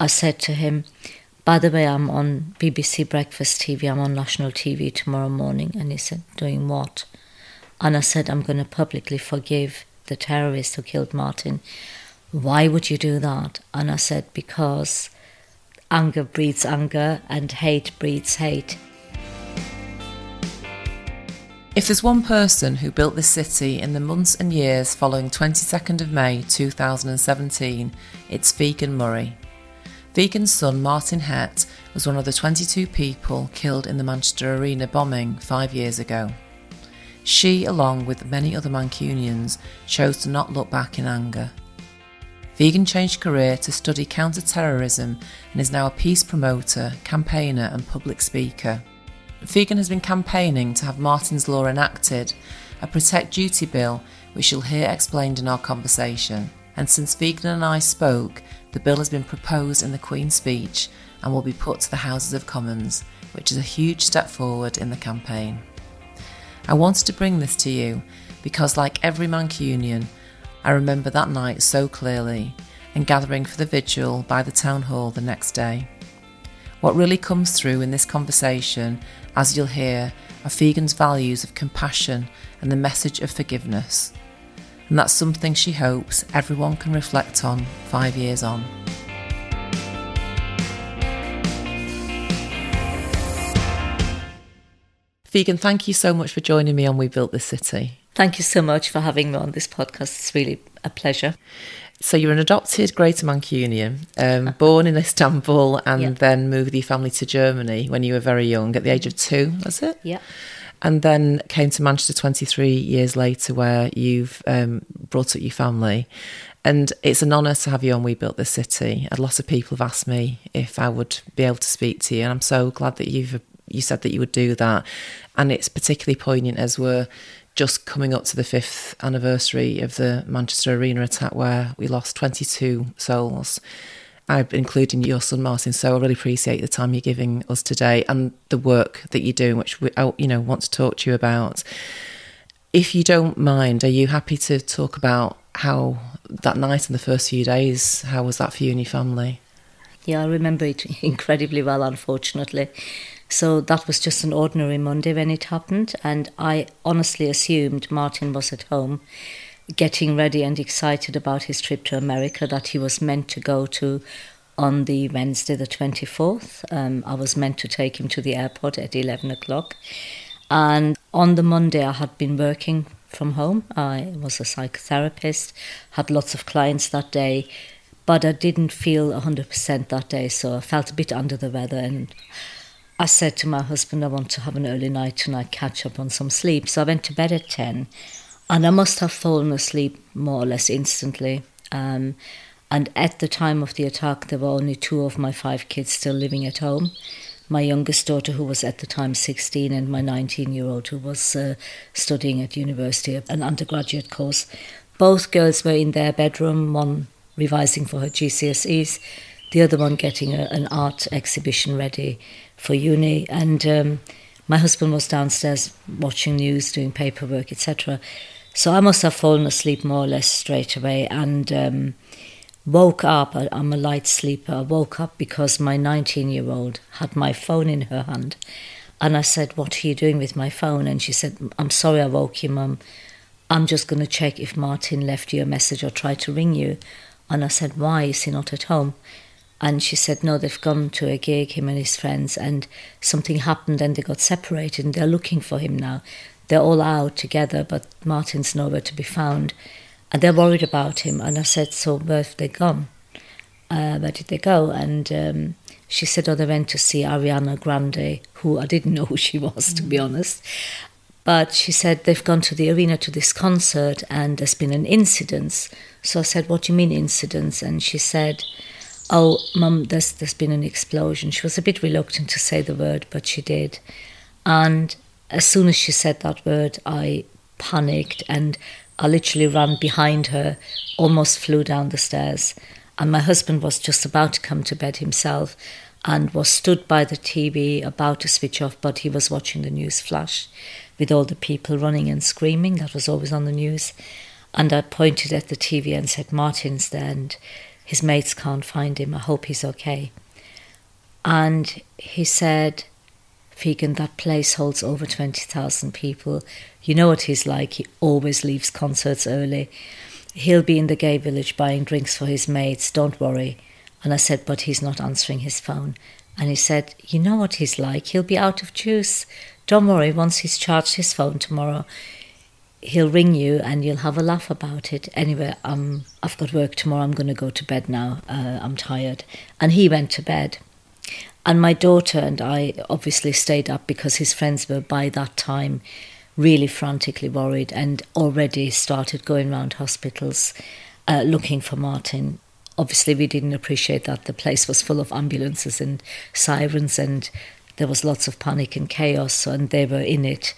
I said to him, by the way, I'm on BBC Breakfast TV, I'm on national TV tomorrow morning. And he said, Doing what? And I said, I'm going to publicly forgive the terrorist who killed Martyn. Why would you do that? And I said, Because anger breeds anger and hate breeds hate. If there's one person who built this city in the months and years following 22nd of May 2017, it's Figen Murray. Figen's son Martyn Hett was one of the 22 people killed in the Manchester Arena bombing five years ago. She, along with many other Mancunians, chose to not look back in anger. Figen changed career to study counter terrorism and is now a peace promoter, campaigner, and public speaker. Figen has been campaigning to have Martyn's Law enacted, a protect duty bill which you'll hear explained in our conversation. And since Figen and I spoke, the bill has been proposed in the Queen's speech and will be put to the Houses of Commons, which is a huge step forward in the campaign. I wanted to bring this to you because, like every Mancunian, I remember that night so clearly and gathering for the vigil by the town hall the next day. What really comes through in this conversation, as you'll hear, are Figen's values of compassion and the message of forgiveness and that's something she hopes everyone can reflect on five years on. Figen, thank you so much for joining me on We Built This City. Thank you so much for having me on this podcast. It's really a pleasure. So you're an adopted Greater Mancunian, um, born in Istanbul, and yeah. then moved with your family to Germany when you were very young, at the age of two, was it? Yeah and then came to Manchester 23 years later, where you've um, brought up your family. And it's an honour to have you on We Built This City. A lot of people have asked me if I would be able to speak to you, and I'm so glad that you've you said that you would do that. And it's particularly poignant as we're just coming up to the fifth anniversary of the Manchester Arena attack, where we lost 22 souls. Included your son Martyn, so I really appreciate the time you're giving us today and the work that you're doing, which we, you know, want to talk to you about. If you don't mind, are you happy to talk about how that night and the first few days? How was that for you and your family? Yeah, I remember it incredibly well. Unfortunately, so that was just an ordinary Monday when it happened, and I honestly assumed Martyn was at home getting ready and excited about his trip to America that he was meant to go to on the Wednesday, the 24th. Um, I was meant to take him to the airport at 11 o'clock. And on the Monday, I had been working from home. I was a psychotherapist, had lots of clients that day, but I didn't feel 100% that day, so I felt a bit under the weather. And I said to my husband, I want to have an early night tonight, catch up on some sleep. So I went to bed at 10 and I must have fallen asleep more or less instantly. Um, and at the time of the attack, there were only two of my five kids still living at home. My youngest daughter, who was at the time 16, and my 19 year old, who was uh, studying at university, an undergraduate course. Both girls were in their bedroom, one revising for her GCSEs, the other one getting a, an art exhibition ready for uni. And um, my husband was downstairs watching news, doing paperwork, etc. So I must have fallen asleep more or less straight away and um, woke up. I'm a light sleeper. I woke up because my 19 year old had my phone in her hand. And I said, What are you doing with my phone? And she said, I'm sorry I woke you, Mum. I'm just going to check if Martyn left you a message or tried to ring you. And I said, Why is he not at home? And she said, No, they've gone to a gig, him and his friends, and something happened and they got separated and they're looking for him now they're all out together, but Martyn's nowhere to be found. And they're worried about him. And I said, So where have they gone? Uh, where did they go? And um, she said, Oh, they went to see Ariana Grande, who I didn't know who she was, to be mm. honest. But she said they've gone to the arena to this concert and there's been an incident. So I said, What do you mean incident? And she said, Oh, mum, there's, there's been an explosion. She was a bit reluctant to say the word, but she did. And as soon as she said that word, I panicked and I literally ran behind her, almost flew down the stairs. And my husband was just about to come to bed himself and was stood by the TV about to switch off, but he was watching the news flash with all the people running and screaming. That was always on the news. And I pointed at the TV and said, Martyn's there. And his mates can't find him. I hope he's okay. And he said, Figen, that place holds over 20,000 people. You know what he's like. He always leaves concerts early. He'll be in the gay village buying drinks for his mates. Don't worry. And I said, But he's not answering his phone. And he said, You know what he's like. He'll be out of juice. Don't worry. Once he's charged his phone tomorrow, he'll ring you and you'll have a laugh about it. Anyway, um, I've got work tomorrow. I'm going to go to bed now. Uh, I'm tired. And he went to bed. And my daughter and I obviously stayed up because his friends were by that time really frantically worried and already started going around hospitals uh, looking for Martyn. Obviously, we didn't appreciate that the place was full of ambulances and sirens, and there was lots of panic and chaos, and they were in it.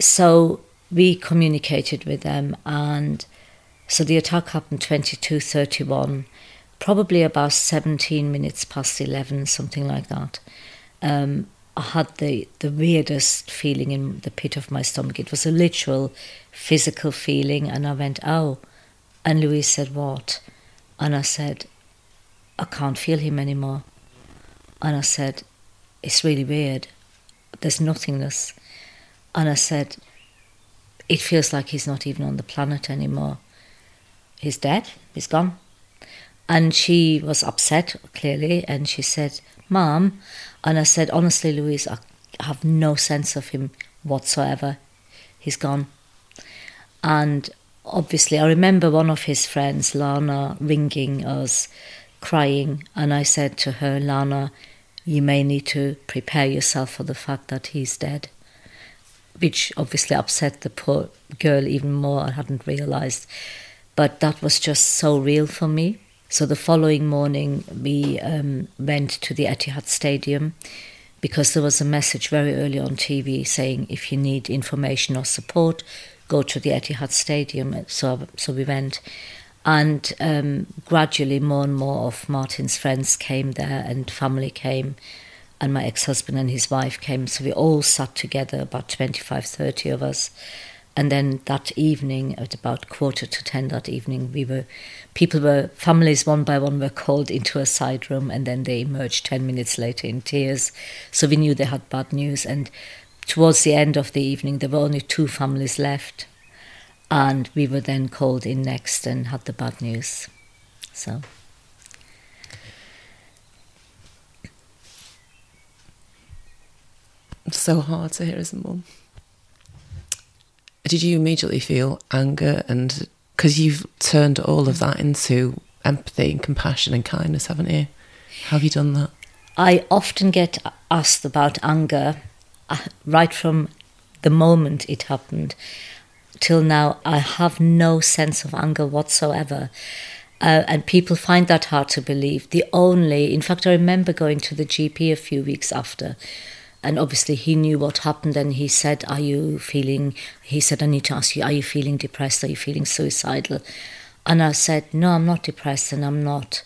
So we communicated with them, and so the attack happened 22:31 probably about 17 minutes past 11, something like that. Um, I had the, the weirdest feeling in the pit of my stomach. It was a literal physical feeling, and I went, Oh. And Louise said, What? And I said, I can't feel him anymore. And I said, It's really weird. There's nothingness. And I said, It feels like he's not even on the planet anymore. He's dead, he's gone. And she was upset, clearly, and she said, Mom, and I said, honestly, Louise, I have no sense of him whatsoever. He's gone. And obviously, I remember one of his friends, Lana, ringing us, crying, and I said to her, Lana, you may need to prepare yourself for the fact that he's dead. Which obviously upset the poor girl even more. I hadn't realized. But that was just so real for me. So the following morning, we um, went to the Etihad Stadium because there was a message very early on TV saying if you need information or support, go to the Etihad Stadium. So, so we went. And um, gradually, more and more of Martyn's friends came there, and family came, and my ex husband and his wife came. So we all sat together, about 25, 30 of us, and then that evening, at about quarter to ten that evening, we were people were families one by one were called into a side room, and then they emerged ten minutes later in tears. So we knew they had bad news. And towards the end of the evening, there were only two families left, and we were then called in next and had the bad news. So. It's so hard to hear as a mum did you immediately feel anger and because you've turned all of that into empathy and compassion and kindness haven't you? How have you done that? I often get asked about anger uh, right from the moment it happened. Till now i have no sense of anger whatsoever. Uh, and people find that hard to believe. The only in fact i remember going to the gp a few weeks after and obviously he knew what happened and he said are you feeling he said i need to ask you are you feeling depressed? Are you feeling suicidal? And i said no i'm not depressed and i'm not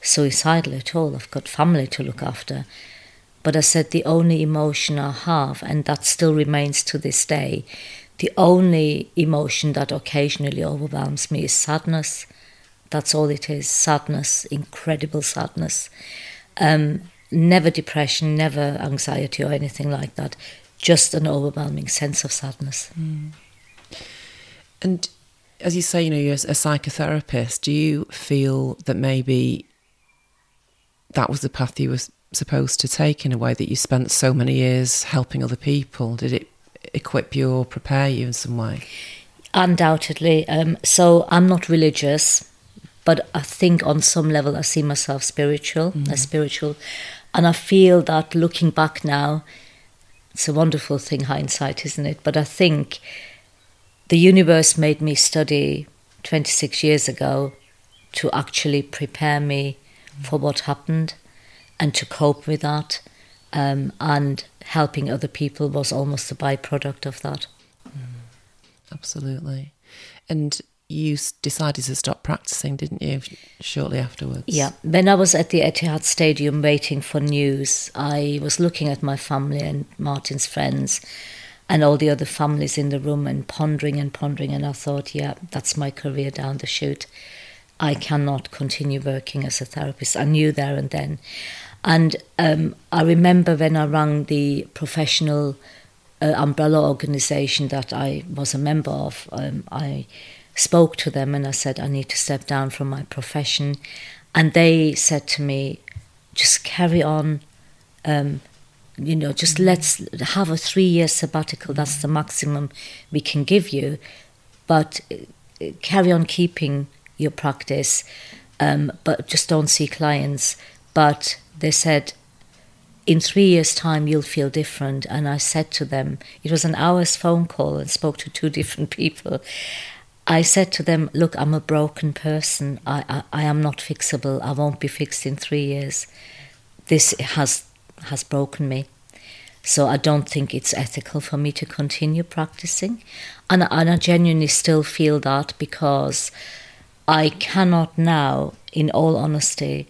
suicidal at all. I've got family to look after. But i said the only emotion i have and that still remains to this day the only emotion that occasionally overwhelms me is sadness. That's all it is. Sadness. Incredible sadness. Um never depression, never anxiety or anything like that, just an overwhelming sense of sadness. Mm. And as you say, you know, you're a psychotherapist. Do you feel that maybe that was the path you were supposed to take in a way that you spent so many years helping other people? Did it equip you or prepare you in some way? Undoubtedly. Um, so I'm not religious, but I think on some level I see myself spiritual, mm. a spiritual and I feel that looking back now, it's a wonderful thing, hindsight, isn't it? But I think the universe made me study 26 years ago to actually prepare me for what happened and to cope with that. Um, and helping other people was almost a byproduct of that. Mm, absolutely. And you decided to stop practicing, didn't you, shortly afterwards? Yeah. When I was at the Etihad Stadium waiting for news, I was looking at my family and Martyn's friends and all the other families in the room and pondering and pondering. And I thought, yeah, that's my career down the chute. I cannot continue working as a therapist. I knew there and then. And um, I remember when I rang the professional uh, umbrella organization that I was a member of, um, I spoke to them and I said, I need to step down from my profession. And they said to me, just carry on. Um, you know, just mm-hmm. let's have a three year sabbatical. That's the maximum we can give you. But uh, carry on keeping your practice, um, but just don't see clients. But they said, in three years' time, you'll feel different. And I said to them, it was an hour's phone call and spoke to two different people. I said to them, Look, I'm a broken person. I, I, I am not fixable. I won't be fixed in three years. This has, has broken me. So I don't think it's ethical for me to continue practicing. And, and I genuinely still feel that because I cannot now, in all honesty,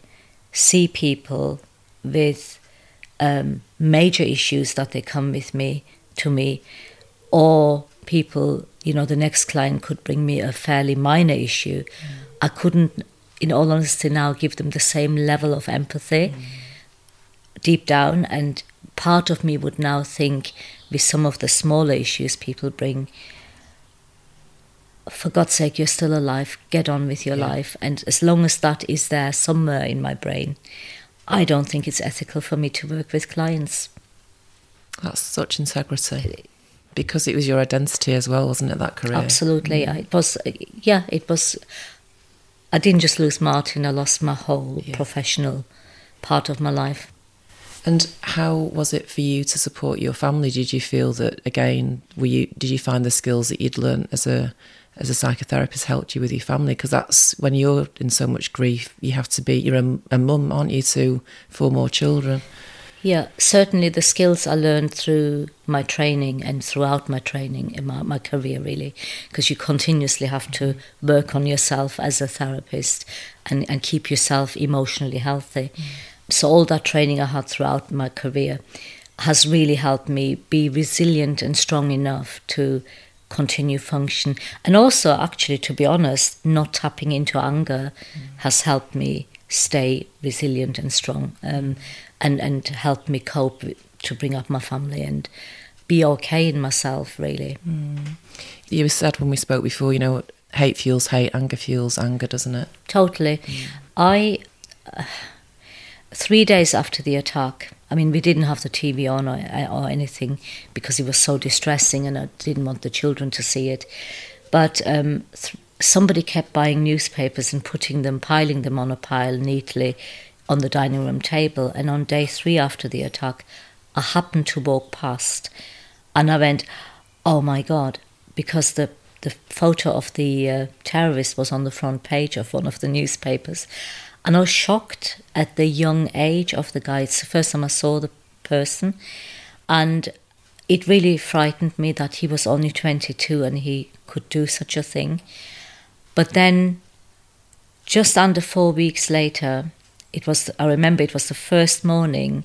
see people with um, major issues that they come with me to me, or people, you know, the next client could bring me a fairly minor issue. Mm. I couldn't, in all honesty, now give them the same level of empathy mm. deep down, and part of me would now think with some of the smaller issues people bring for God's sake, you're still alive, get on with your yeah. life. And as long as that is there somewhere in my brain, I don't think it's ethical for me to work with clients. That's such integrity. Because it was your identity as well, wasn't it, that career? Absolutely. Mm. It was, yeah, it was. I didn't just lose Martyn, I lost my whole yeah. professional part of my life. And how was it for you to support your family? Did you feel that again? Were you did you find the skills that you'd learned as a as a psychotherapist helped you with your family? Because that's when you're in so much grief, you have to be, you're a, a mum, aren't you, to four more children? Yeah, certainly the skills I learned through my training and throughout my training in my, my career, really, because you continuously have to work on yourself as a therapist and, and keep yourself emotionally healthy. Mm. So, all that training I had throughout my career has really helped me be resilient and strong enough to continue function. And also, actually, to be honest, not tapping into anger mm. has helped me stay resilient and strong um, and, and help me cope to bring up my family and be okay in myself, really. Mm. You said when we spoke before, you know, hate fuels hate, anger fuels anger, doesn't it? Totally. Mm. I, uh, three days after the attack, I mean, we didn't have the TV on or, or anything because it was so distressing and I didn't want the children to see it. But um, th- somebody kept buying newspapers and putting them, piling them on a pile neatly on the dining room table. And on day three after the attack, I happened to walk past and I went, oh my God, because the the photo of the uh, terrorist was on the front page of one of the newspapers. And I was shocked at the young age of the guy. It's the first time I saw the person. And it really frightened me that he was only 22 and he could do such a thing. But then, just under four weeks later, it was, I remember it was the first morning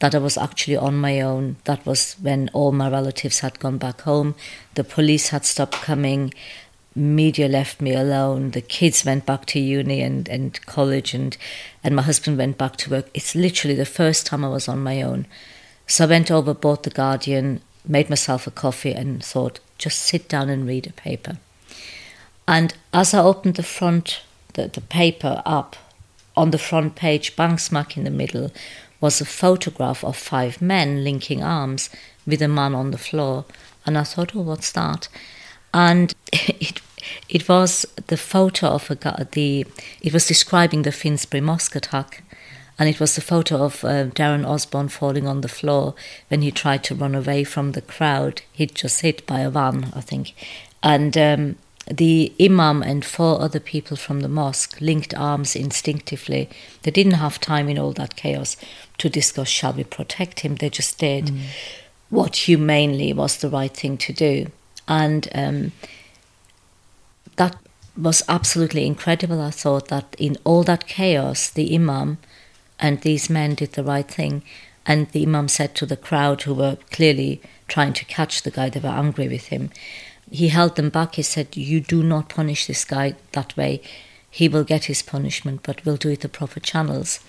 that I was actually on my own. That was when all my relatives had gone back home. The police had stopped coming media left me alone. The kids went back to uni and, and college, and, and my husband went back to work. It's literally the first time I was on my own. So I went over, bought The Guardian, made myself a coffee, and thought, just sit down and read a paper. And as I opened the front, the, the paper up, on the front page, bang smack in the middle, was a photograph of five men linking arms with a man on the floor. And I thought, oh, what's that? And it it was the photo of a, the. It was describing the Finsbury mosque attack, and it was the photo of uh, Darren Osborne falling on the floor when he tried to run away from the crowd. He'd just hit by a van, I think, and. Um, the imam and four other people from the mosque linked arms instinctively. They didn't have time in all that chaos to discuss, shall we protect him? They just did mm. what humanely was the right thing to do. And um, that was absolutely incredible. I thought that in all that chaos, the Imam and these men did the right thing. And the Imam said to the crowd, who were clearly trying to catch the guy, they were angry with him. He held them back. He said, You do not punish this guy that way. he will get his punishment, but we'll do it the proper channels.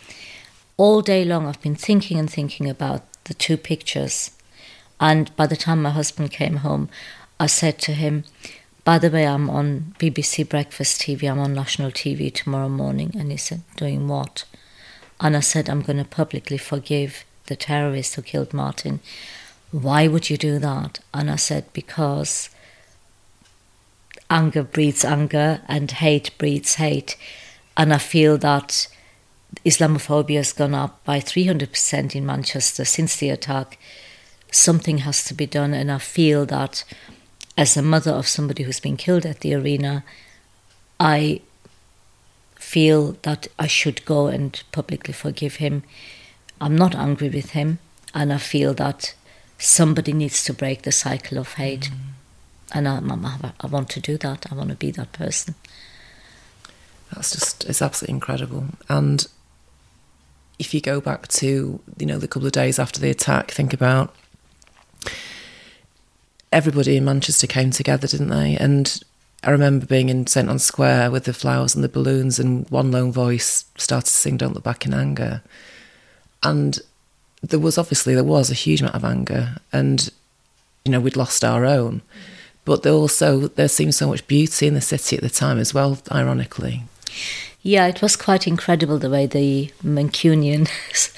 All day long, I've been thinking and thinking about the two pictures. And by the time my husband came home, I said to him, By the way, I'm on BBC Breakfast TV, I'm on national TV tomorrow morning. And he said, Doing what? And I said, I'm going to publicly forgive the terrorist who killed Martyn. Why would you do that? And I said, Because anger breeds anger and hate breeds hate. And I feel that Islamophobia has gone up by 300% in Manchester since the attack. Something has to be done, and I feel that as a mother of somebody who's been killed at the arena, I feel that I should go and publicly forgive him. I'm not angry with him, and I feel that somebody needs to break the cycle of hate. Mm. And I, I, want to do that. I want to be that person. That's just, it's absolutely incredible. And if you go back to, you know, the couple of days after the attack, think about everybody in Manchester came together, didn't they? And I remember being in St. Anne's Square with the flowers and the balloons, and one lone voice started to sing Don't Look Back in Anger. And there was obviously, there was a huge amount of anger, and, you know, we'd lost our own. But there also, there seemed so much beauty in the city at the time as well, ironically. Yeah, it was quite incredible the way the Mancunians,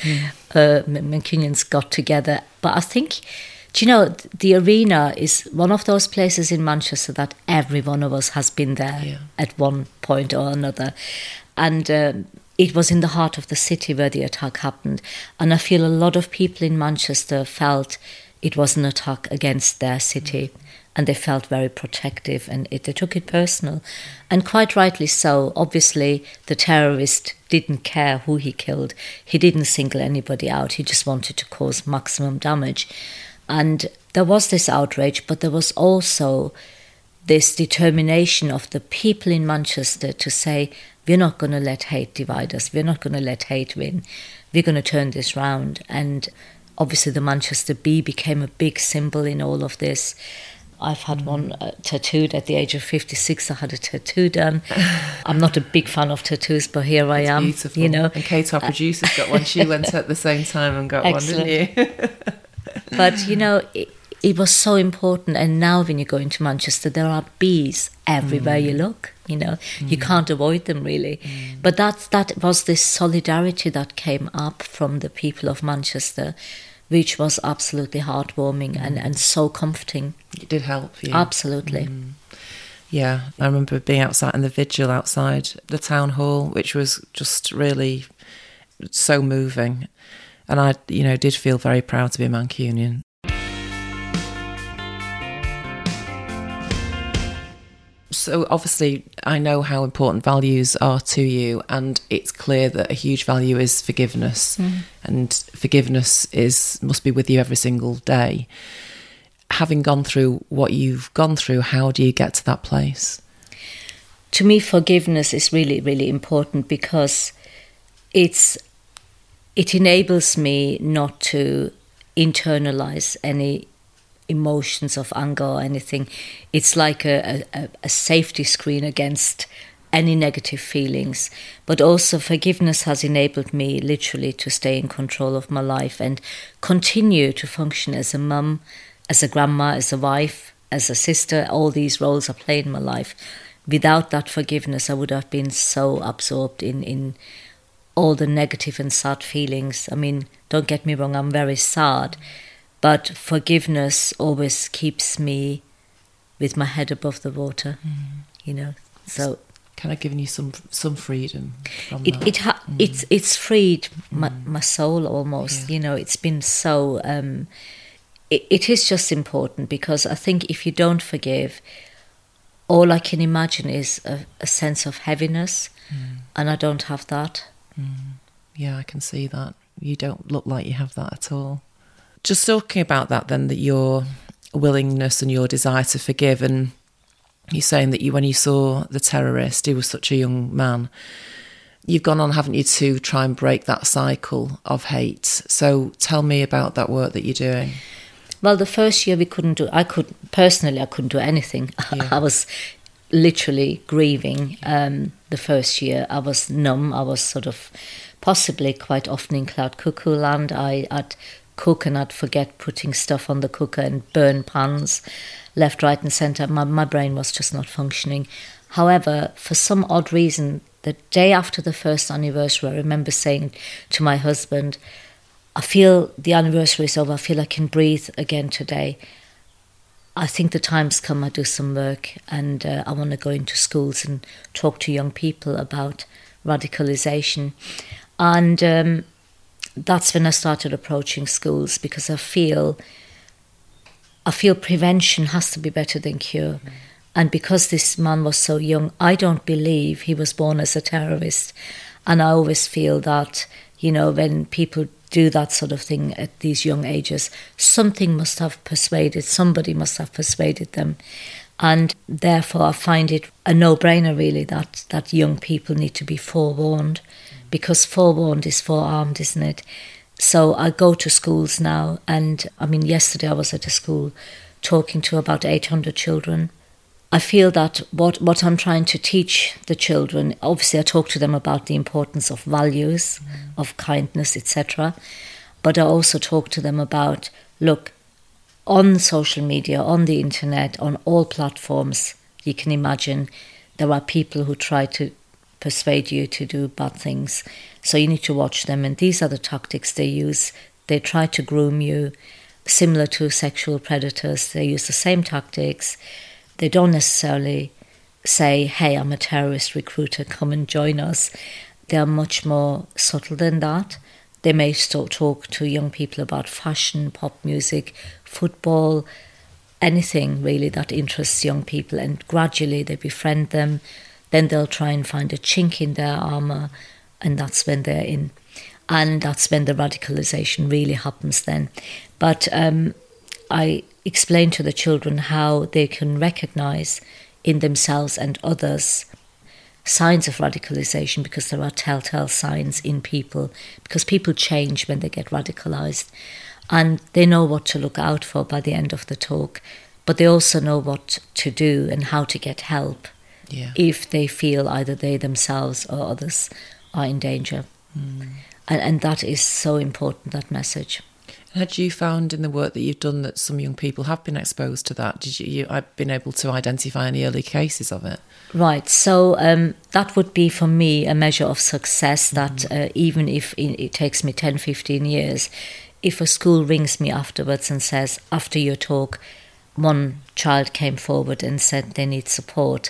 mm. uh, Mancunians got together. But I think, do you know, the arena is one of those places in Manchester that every one of us has been there yeah. at one point or another. And um, it was in the heart of the city where the attack happened. And I feel a lot of people in Manchester felt it was an attack against their city. Mm and they felt very protective and it, they took it personal. And quite rightly so. Obviously, the terrorist didn't care who he killed, he didn't single anybody out, he just wanted to cause maximum damage. And there was this outrage, but there was also this determination of the people in Manchester to say, we're not going to let hate divide us, we're not going to let hate win, we're going to turn this round. And obviously, the Manchester Bee became a big symbol in all of this. I've had one uh, tattooed at the age of 56. I had a tattoo done. I'm not a big fan of tattoos, but here I am. Beautiful. You know, and Kate, our uh, producer's got one. She went at the same time and got Excellent. one, didn't you? but you know, it, it, was so important. And now, when you go into Manchester, there are bees everywhere mm. you look. You know, mm. you can't avoid them really. Mm. But that that was this solidarity that came up from the people of Manchester which was absolutely heartwarming and, and so comforting. It did help you. Absolutely. Mm. Yeah, I remember being outside in the vigil outside the town hall, which was just really so moving. And I, you know, did feel very proud to be a Mancunian. So obviously I know how important values are to you and it's clear that a huge value is forgiveness. Mm. and forgiveness is must be with you every single day. Having gone through what you've gone through how do you get to that place? To me forgiveness is really really important because it's it enables me not to internalize any emotions of anger or anything. It's like a, a, a safety screen against any negative feelings. But also, forgiveness has enabled me literally to stay in control of my life and continue to function as a mum, as a grandma, as a wife, as a sister. All these roles I play in my life. Without that forgiveness, I would have been so absorbed in, in all the negative and sad feelings. I mean, don't get me wrong, I'm very sad. But forgiveness always keeps me with my head above the water, mm. you know. So kind of giving you some some freedom. it it ha- mm. it's it's freed my mm. my soul almost. Yeah. You know, it's been so. Um, it, it is just important because I think if you don't forgive, all I can imagine is a, a sense of heaviness, mm. and I don't have that. Mm. Yeah, I can see that. You don't look like you have that at all just talking about that, then that your willingness and your desire to forgive, and you're saying that you, when you saw the terrorist, he was such a young man. You've gone on, haven't you, to try and break that cycle of hate? So tell me about that work that you're doing. Well, the first year we couldn't do. I could personally, I couldn't do anything. Yeah. I was literally grieving. Um, the first year, I was numb. I was sort of possibly quite often in cloud cuckoo land. I, I'd cook and I'd forget putting stuff on the cooker and burn pans left, right, and centre. My, my brain was just not functioning. However, for some odd reason, the day after the first anniversary, I remember saying to my husband, I feel the anniversary is over. I feel I can breathe again today. I think the time's come. I do some work and uh, I want to go into schools and talk to young people about radicalization. And um, that's when I started approaching schools because I feel I feel prevention has to be better than cure. Mm. And because this man was so young, I don't believe he was born as a terrorist. And I always feel that, you know, when people do that sort of thing at these young ages, something must have persuaded, somebody must have persuaded them. And therefore, I find it a no brainer, really, that, that young people need to be forewarned because forewarned is forearmed, isn't it? So I go to schools now, and I mean, yesterday I was at a school talking to about 800 children. I feel that what, what I'm trying to teach the children, obviously, I talk to them about the importance of values, mm. of kindness, etc. But I also talk to them about look, on social media, on the internet, on all platforms, you can imagine there are people who try to persuade you to do bad things. So you need to watch them. And these are the tactics they use. They try to groom you, similar to sexual predators. They use the same tactics. They don't necessarily say, hey, I'm a terrorist recruiter, come and join us. They are much more subtle than that. They may still talk to young people about fashion, pop music, football, anything really that interests young people, and gradually they befriend them then they'll try and find a chink in their armour, and that's when they're in. And that's when the radicalisation really happens then. But um, I explain to the children how they can recognise in themselves and others signs of radicalization because there are telltale signs in people because people change when they get radicalized and they know what to look out for by the end of the talk but they also know what to do and how to get help yeah. if they feel either they themselves or others are in danger. Mm. And, and that is so important, that message. Had you found in the work that you've done that some young people have been exposed to that? Did you, you have been able to identify any early cases of it? Right. So um, that would be for me a measure of success that mm. uh, even if it takes me 10, 15 years, if a school rings me afterwards and says, after your talk, one child came forward and said they need support,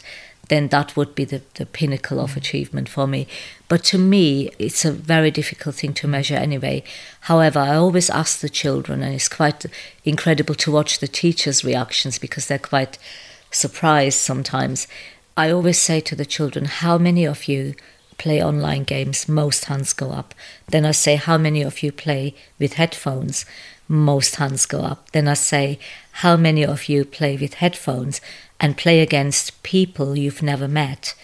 then that would be the, the pinnacle of mm. achievement for me. But to me, it's a very difficult thing to measure anyway. However, I always ask the children, and it's quite incredible to watch the teachers' reactions because they're quite surprised sometimes. I always say to the children, How many of you play online games? Most hands go up. Then I say, How many of you play with headphones? Most hands go up. Then I say, How many of you play with headphones? And play against people you've never met,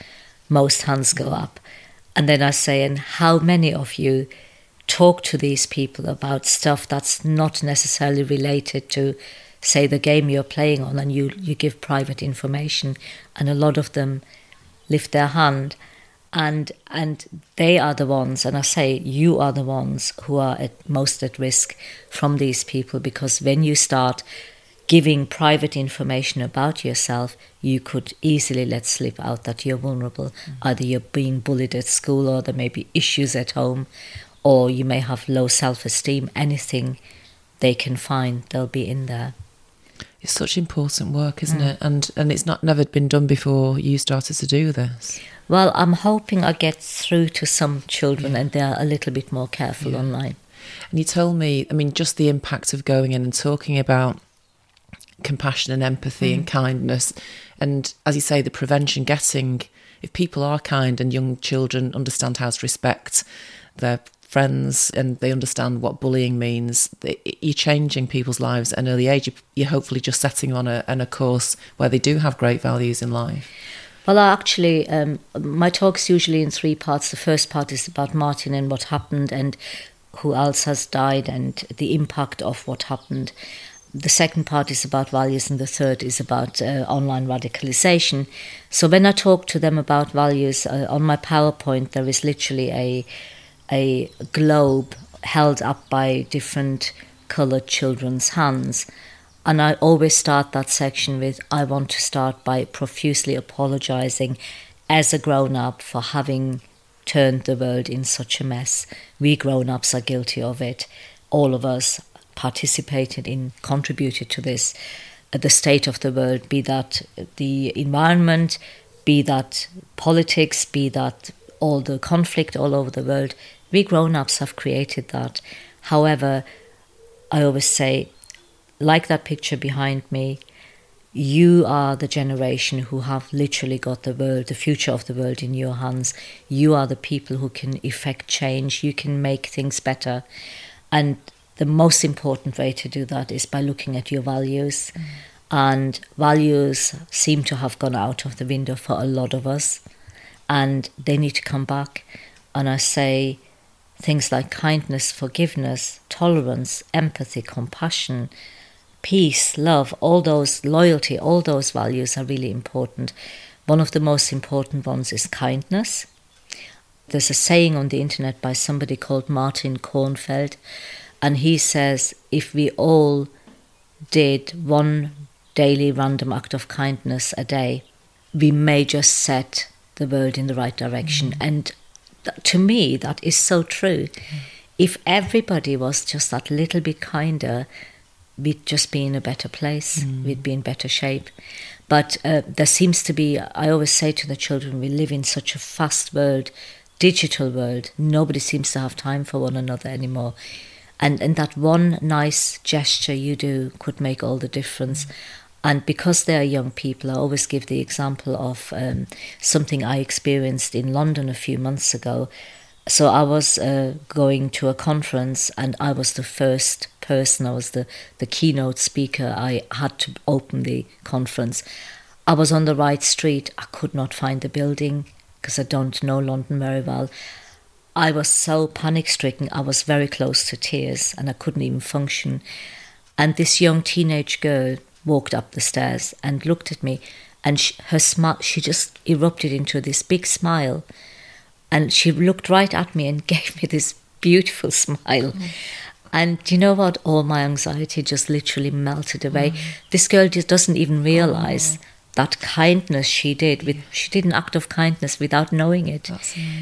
most hands go up. And then I say, and how many of you talk to these people about stuff that's not necessarily related to, say, the game you're playing on, and you, you give private information, and a lot of them lift their hand. And and they are the ones, and I say you are the ones who are at most at risk from these people because when you start giving private information about yourself, you could easily let slip out that you're vulnerable. Mm-hmm. Either you're being bullied at school, or there may be issues at home, or you may have low self esteem. Anything they can find, they'll be in there. It's such important work, isn't mm. it? And and it's not never been done before you started to do this. Well, I'm hoping I get through to some children yeah. and they're a little bit more careful yeah. online. And you told me, I mean, just the impact of going in and talking about compassion and empathy mm. and kindness. And as you say, the prevention getting, if people are kind and young children understand how to respect their friends and they understand what bullying means, you're changing people's lives at an early age. You're hopefully just setting on a, on a course where they do have great values in life. Well, actually, um, my talk's usually in three parts. The first part is about Martyn and what happened and who else has died and the impact of what happened. The second part is about values, and the third is about uh, online radicalization. So when I talk to them about values uh, on my PowerPoint, there is literally a a globe held up by different colored children's hands. And I always start that section with I want to start by profusely apologizing as a grown up for having turned the world in such a mess. We grown ups are guilty of it. All of us participated in, contributed to this. Uh, the state of the world, be that the environment, be that politics, be that all the conflict all over the world, we grown ups have created that. However, I always say, like that picture behind me, you are the generation who have literally got the world, the future of the world in your hands. You are the people who can effect change. You can make things better. And the most important way to do that is by looking at your values. Mm. And values seem to have gone out of the window for a lot of us. And they need to come back. And I say things like kindness, forgiveness, tolerance, empathy, compassion peace, love, all those loyalty, all those values are really important. One of the most important ones is kindness. There's a saying on the internet by somebody called Martin Kornfeld, and he says if we all did one daily random act of kindness a day, we may just set the world in the right direction. Mm. And th- to me, that is so true. Mm. If everybody was just that little bit kinder, we'd just be in a better place, mm. we'd be in better shape. But uh, there seems to be, I always say to the children, we live in such a fast world, digital world, nobody seems to have time for one another anymore. And, and that one nice gesture you do could make all the difference. And because they are young people, I always give the example of um, something I experienced in London a few months ago. So I was uh, going to a conference and I was the first person, I was the, the keynote speaker. I had to open the conference. I was on the right street. I could not find the building because I don't know London very well. I was so panic stricken, I was very close to tears and I couldn't even function. And this young teenage girl walked up the stairs and looked at me, and she, her smile, she just erupted into this big smile and she looked right at me and gave me this beautiful smile. Mm. And you know what? All my anxiety just literally melted away. Mm. This girl just doesn't even realize oh. That kindness she did. With she did an act of kindness without knowing it.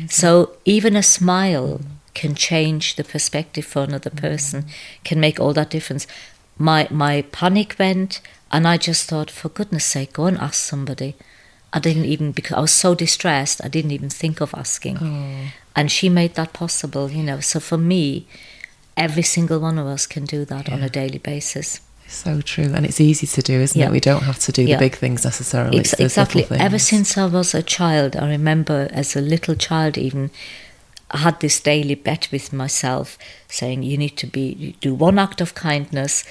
So even a smile mm. can change the perspective for another mm. person. Can make all that difference. My my panic went, and I just thought, for goodness sake, go and ask somebody. I didn't even because I was so distressed. I didn't even think of asking, oh. and she made that possible. You know, so for me, every single one of us can do that yeah. on a daily basis. So true, and it's easy to do, isn't yeah. it? We don't have to do yeah. the big things necessarily. Ex- exactly. Ever since I was a child, I remember as a little child, even I had this daily bet with myself, saying you need to be do one act of kindness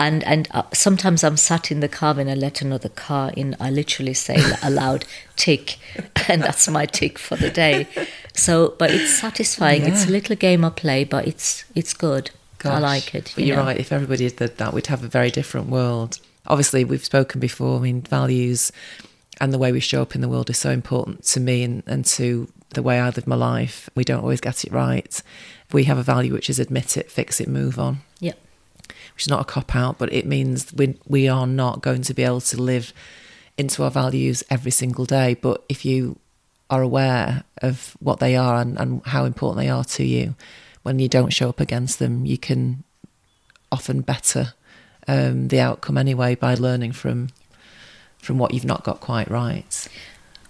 and and uh, sometimes I'm sat in the car when I let another car in. I literally say aloud tick, and that's my tick for the day. So, but it's satisfying. Yeah. It's a little game I play, but it's it's good. Gosh, I like it. You but you're know? right. If everybody did that, we'd have a very different world. Obviously, we've spoken before. I mean, values and the way we show up in the world is so important to me and, and to the way I live my life. We don't always get it right. We have a value which is admit it, fix it, move on. Yep which is not a cop out, but it means we we are not going to be able to live into our values every single day. But if you are aware of what they are and, and how important they are to you, when you don't show up against them, you can often better um, the outcome anyway by learning from from what you've not got quite right.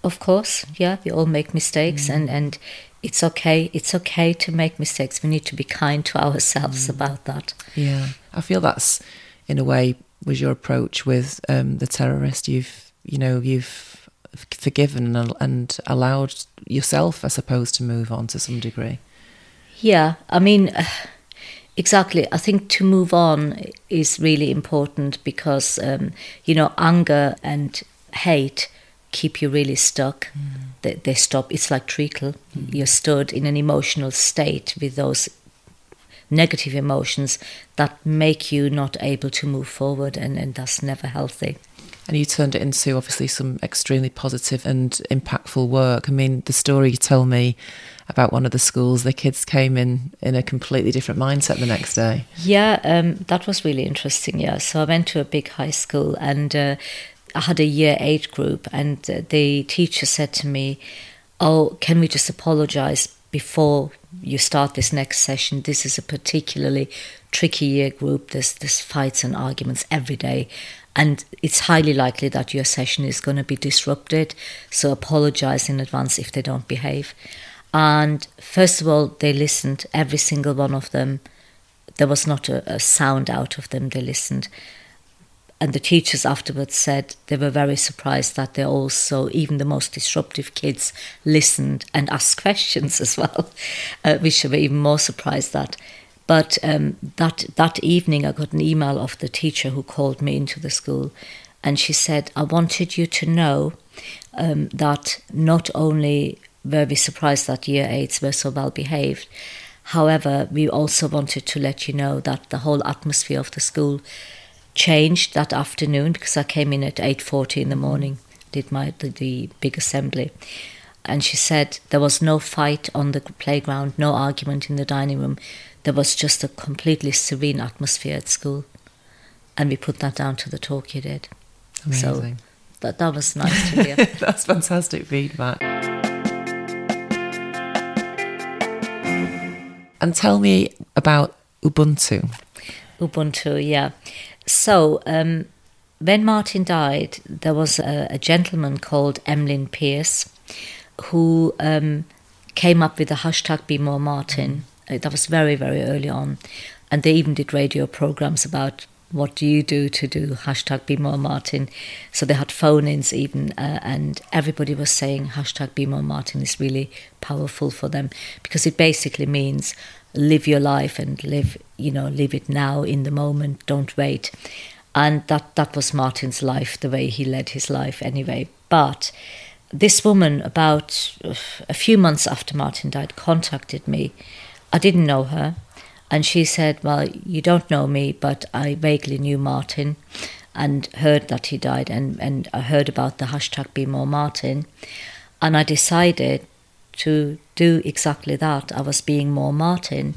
Of course, yeah, we all make mistakes, mm. and and it's okay. It's okay to make mistakes. We need to be kind to ourselves mm. about that. Yeah, I feel that's in a way was your approach with um, the terrorist. You've you know you've forgiven and, and allowed yourself, I suppose, to move on to some degree. Yeah, I mean. Exactly. I think to move on is really important because, um, you know, anger and hate keep you really stuck. Mm. They, they, stop. It's like treacle. Mm. You're stood in an emotional state with those negative emotions that make you not able to move forward, and, and that's never healthy. And you turned it into obviously some extremely positive and impactful work. I mean, the story you told me about one of the schools, the kids came in in a completely different mindset the next day. Yeah, um, that was really interesting. Yeah, so I went to a big high school and uh, I had a year eight group, and uh, the teacher said to me, "Oh, can we just apologize before you start this next session? This is a particularly tricky year group. There's there's fights and arguments every day." and it's highly likely that your session is going to be disrupted. So apologize in advance if they don't behave. And first of all, they listened, every single one of them. There was not a, a sound out of them, they listened. And the teachers afterwards said they were very surprised that they also, even the most disruptive kids, listened and asked questions as well, uh, which they were even more surprised that. But um, that that evening, I got an email of the teacher who called me into the school, and she said, "I wanted you to know um, that not only were we surprised that year eights were so well behaved, however, we also wanted to let you know that the whole atmosphere of the school changed that afternoon because I came in at eight forty in the morning, did my the, the big assembly." And she said there was no fight on the playground, no argument in the dining room there was just a completely serene atmosphere at school. And we put that down to the talk you did. Amazing. So that, that was nice to hear. That's fantastic feedback. And tell me about Ubuntu. Ubuntu, yeah. So, um, when Martyn died, there was a, a gentleman called Emlyn Pierce who um, came up with the hashtag Be More Martyn. Uh, that was very, very early on. And they even did radio programs about what do you do to do hashtag be more Martyn. So they had phone ins even, uh, and everybody was saying hashtag be more Martyn is really powerful for them because it basically means live your life and live, you know, live it now in the moment, don't wait. And that, that was Martyn's life, the way he led his life anyway. But this woman, about a few months after Martyn died, contacted me I didn't know her. And she said, Well, you don't know me, but I vaguely knew Martyn and heard that he died. And, and I heard about the hashtag Be More Martyn. And I decided to do exactly that. I was being more Martyn.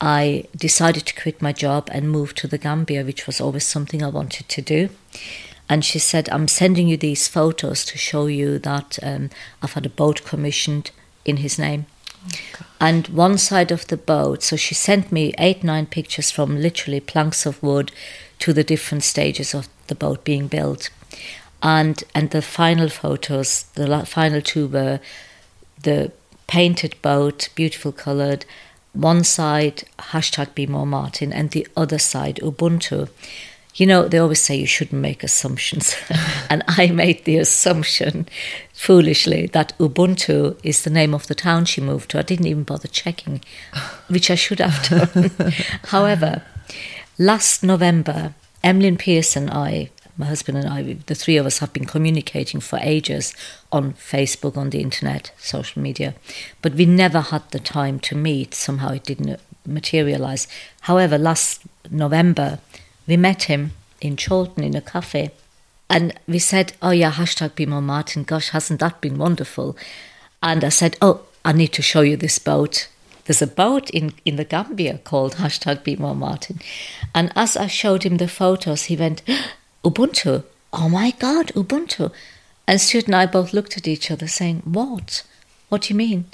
I decided to quit my job and move to the Gambia, which was always something I wanted to do. And she said, I'm sending you these photos to show you that um, I've had a boat commissioned in his name. And one side of the boat. So she sent me eight, nine pictures from literally planks of wood to the different stages of the boat being built. And and the final photos, the final two were the painted boat, beautiful coloured. One side hashtag Be More Martyn, and the other side Ubuntu. You know, they always say you shouldn't make assumptions. and I made the assumption, foolishly, that Ubuntu is the name of the town she moved to. I didn't even bother checking, which I should have done. However, last November, Emlyn Pierce and I, my husband and I, the three of us have been communicating for ages on Facebook, on the internet, social media, but we never had the time to meet. Somehow it didn't materialize. However, last November, we met him in Chorlton in a cafe. And we said, Oh, yeah, hashtag be more Martyn. Gosh, hasn't that been wonderful? And I said, Oh, I need to show you this boat. There's a boat in, in the Gambia called hashtag be more Martyn. And as I showed him the photos, he went, Ubuntu. Oh my God, Ubuntu. And Stuart and I both looked at each other saying, What? What do you mean?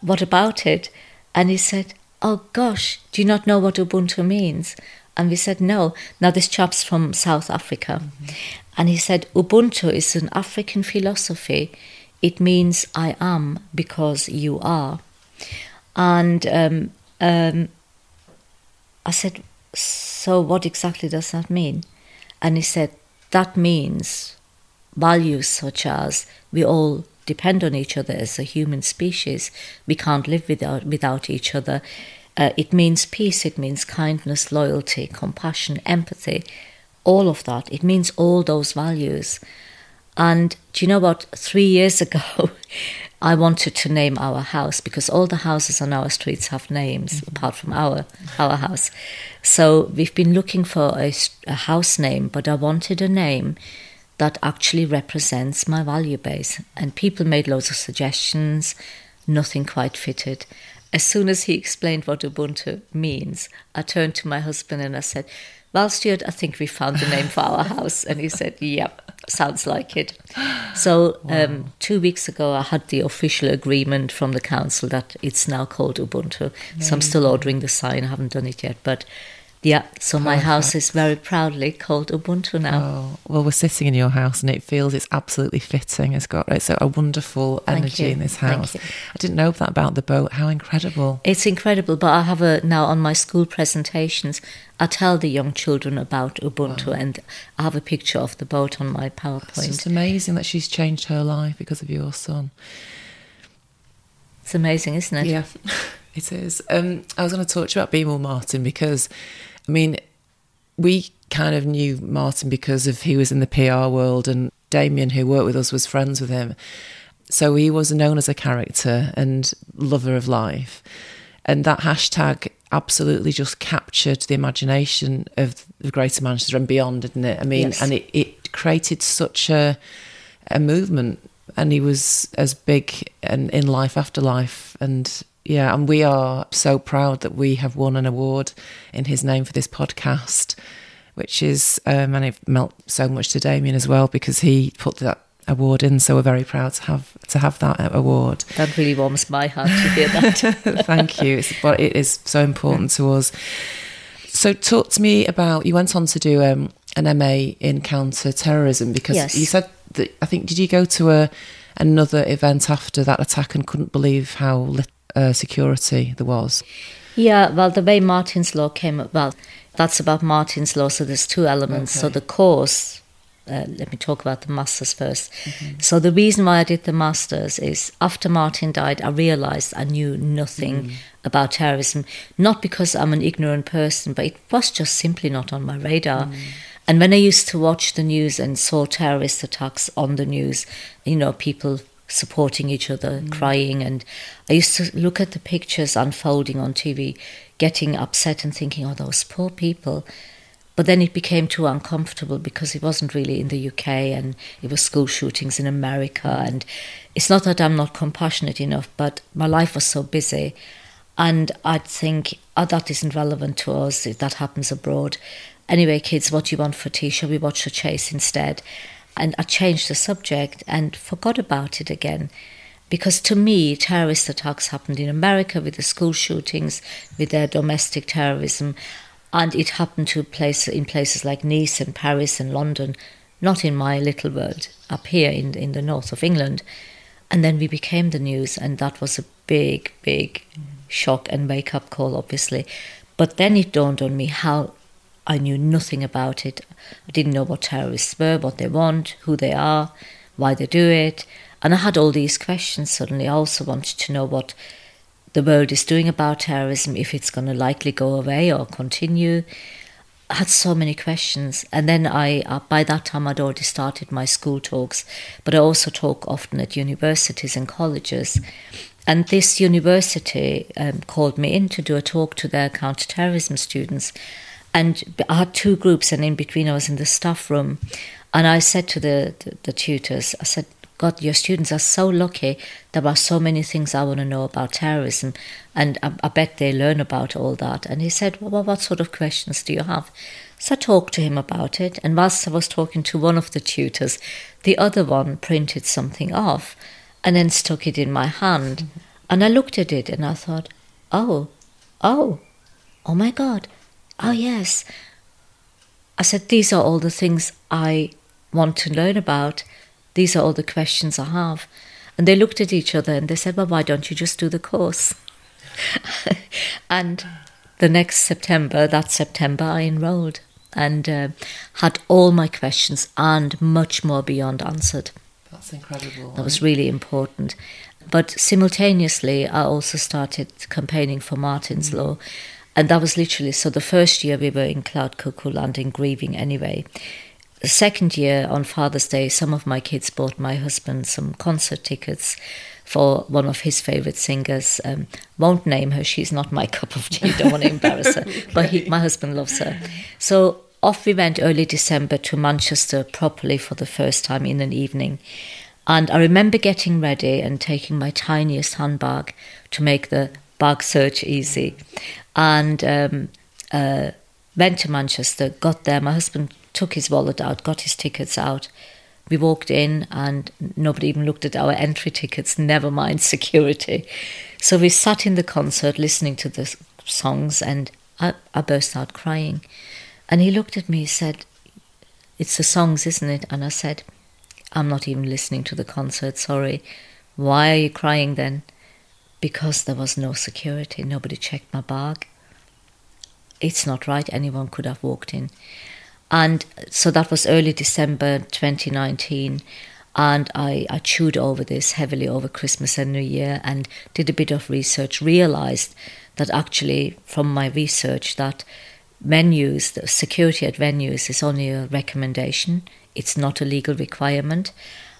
What about it? And he said, Oh gosh, do you not know what Ubuntu means? And we said, no. Now, this chap's from South Africa. Mm-hmm. And he said, Ubuntu is an African philosophy. It means I am because you are. And um, um, I said, so what exactly does that mean? And he said, that means values such as we all depend on each other as a human species. We can't live without, without each other. Uh, it means peace, it means kindness, loyalty, compassion, empathy, all of that. It means all those values. And do you know what? Three years ago, I wanted to name our house because all the houses on our streets have names mm-hmm. apart from our our house. So we've been looking for a, a house name, but I wanted a name that actually represents my value base. And people made loads of suggestions, nothing quite fitted. As soon as he explained what Ubuntu means, I turned to my husband and I said, Well, Stuart, I think we found the name for our house. And he said, Yep, sounds like it. So, wow. um, two weeks ago, I had the official agreement from the council that it's now called Ubuntu. So, I'm still ordering the sign, I haven't done it yet. But yeah, so my house is very proudly called Ubuntu now. Oh, well, we're sitting in your house and it feels it's absolutely fitting. It's got it's a wonderful energy in this house. I didn't know that about the boat. How incredible! It's incredible, but I have a now on my school presentations. I tell the young children about Ubuntu, wow. and I have a picture of the boat on my PowerPoint. It's amazing that she's changed her life because of your son. It's amazing, isn't it? Yeah, it is. Um, I was going to talk to you about Be More Martyn because I mean, we kind of knew Martyn because of he was in the PR world, and Damien, who worked with us, was friends with him. So he was known as a character and lover of life. And that hashtag absolutely just captured the imagination of the Greater Manchester and beyond, didn't it? I mean, yes. and it, it created such a a movement and he was as big and in life after life and yeah, and we are so proud that we have won an award in his name for this podcast, which is, um, and it meant so much to Damien as well because he put that award in. So we're very proud to have to have that award. That really warms my heart to hear that. Thank you. It's, but it is so important to us. So talk to me about you went on to do um, an MA in counter terrorism because yes. you said that I think did you go to a another event after that attack and couldn't believe how little uh, security there was? Yeah, well, the way Martyn's Law came about, well that's about Martyn's Law, so there's two elements. Okay. So the course, uh, let me talk about the masters 1st mm-hmm. So the reason why I did the masters is after Martyn died, I realized I knew nothing mm. about terrorism. Not because I'm an ignorant person, but it was just simply not on my radar. Mm. And when I used to watch the news and saw terrorist attacks on the news, you know, people supporting each other, mm. crying. And I used to look at the pictures unfolding on TV, getting upset and thinking, oh, those poor people. But then it became too uncomfortable because it wasn't really in the UK and it was school shootings in America. And it's not that I'm not compassionate enough, but my life was so busy. And I'd think, oh, that isn't relevant to us, that happens abroad. Anyway, kids, what do you want for tea? Shall we watch the chase instead? And I changed the subject and forgot about it again. Because to me, terrorist attacks happened in America with the school shootings, with their domestic terrorism, and it happened to place in places like Nice and Paris and London, not in my little world, up here in, in the north of England. And then we became the news, and that was a big, big mm. shock and wake up call, obviously. But then it dawned on me how I knew nothing about it. I didn't know what terrorists were, what they want, who they are, why they do it. And I had all these questions suddenly. I also wanted to know what the world is doing about terrorism, if it's going to likely go away or continue. I had so many questions. And then I, uh, by that time, I'd already started my school talks, but I also talk often at universities and colleges. And this university um, called me in to do a talk to their counterterrorism students. And I had two groups, and in between, I was in the staff room. And I said to the, the, the tutors, I said, God, your students are so lucky. There are so many things I want to know about terrorism, and I, I bet they learn about all that. And he said, Well, what sort of questions do you have? So I talked to him about it, and whilst I was talking to one of the tutors, the other one printed something off and then stuck it in my hand. Mm-hmm. And I looked at it and I thought, Oh, oh, oh my God, Oh, yes. I said, These are all the things I want to learn about. These are all the questions I have. And they looked at each other and they said, Well, why don't you just do the course? and the next September, that September, I enrolled and uh, had all my questions and much more beyond answered. That's incredible. That was really important. But simultaneously, I also started campaigning for Martyn's mm. Law and that was literally so the first year we were in Cloud Cuckoo Land in grieving anyway. The second year on Father's Day, some of my kids bought my husband some concert tickets for one of his favourite singers. Um, won't name her, she's not my cup of tea, don't want to embarrass her, but he, my husband loves her. So off we went early December to Manchester properly for the first time in an evening. And I remember getting ready and taking my tiniest handbag to make the bag search easy. And um, uh, went to Manchester, got there. My husband took his wallet out, got his tickets out. We walked in and nobody even looked at our entry tickets, never mind security. So we sat in the concert listening to the songs and I, I burst out crying. And he looked at me, he said, It's the songs, isn't it? And I said, I'm not even listening to the concert, sorry. Why are you crying then? Because there was no security, nobody checked my bag. It's not right, anyone could have walked in. And so that was early December 2019. And I, I chewed over this heavily over Christmas and New Year and did a bit of research, realized that actually, from my research, that venues, the security at venues is only a recommendation, it's not a legal requirement.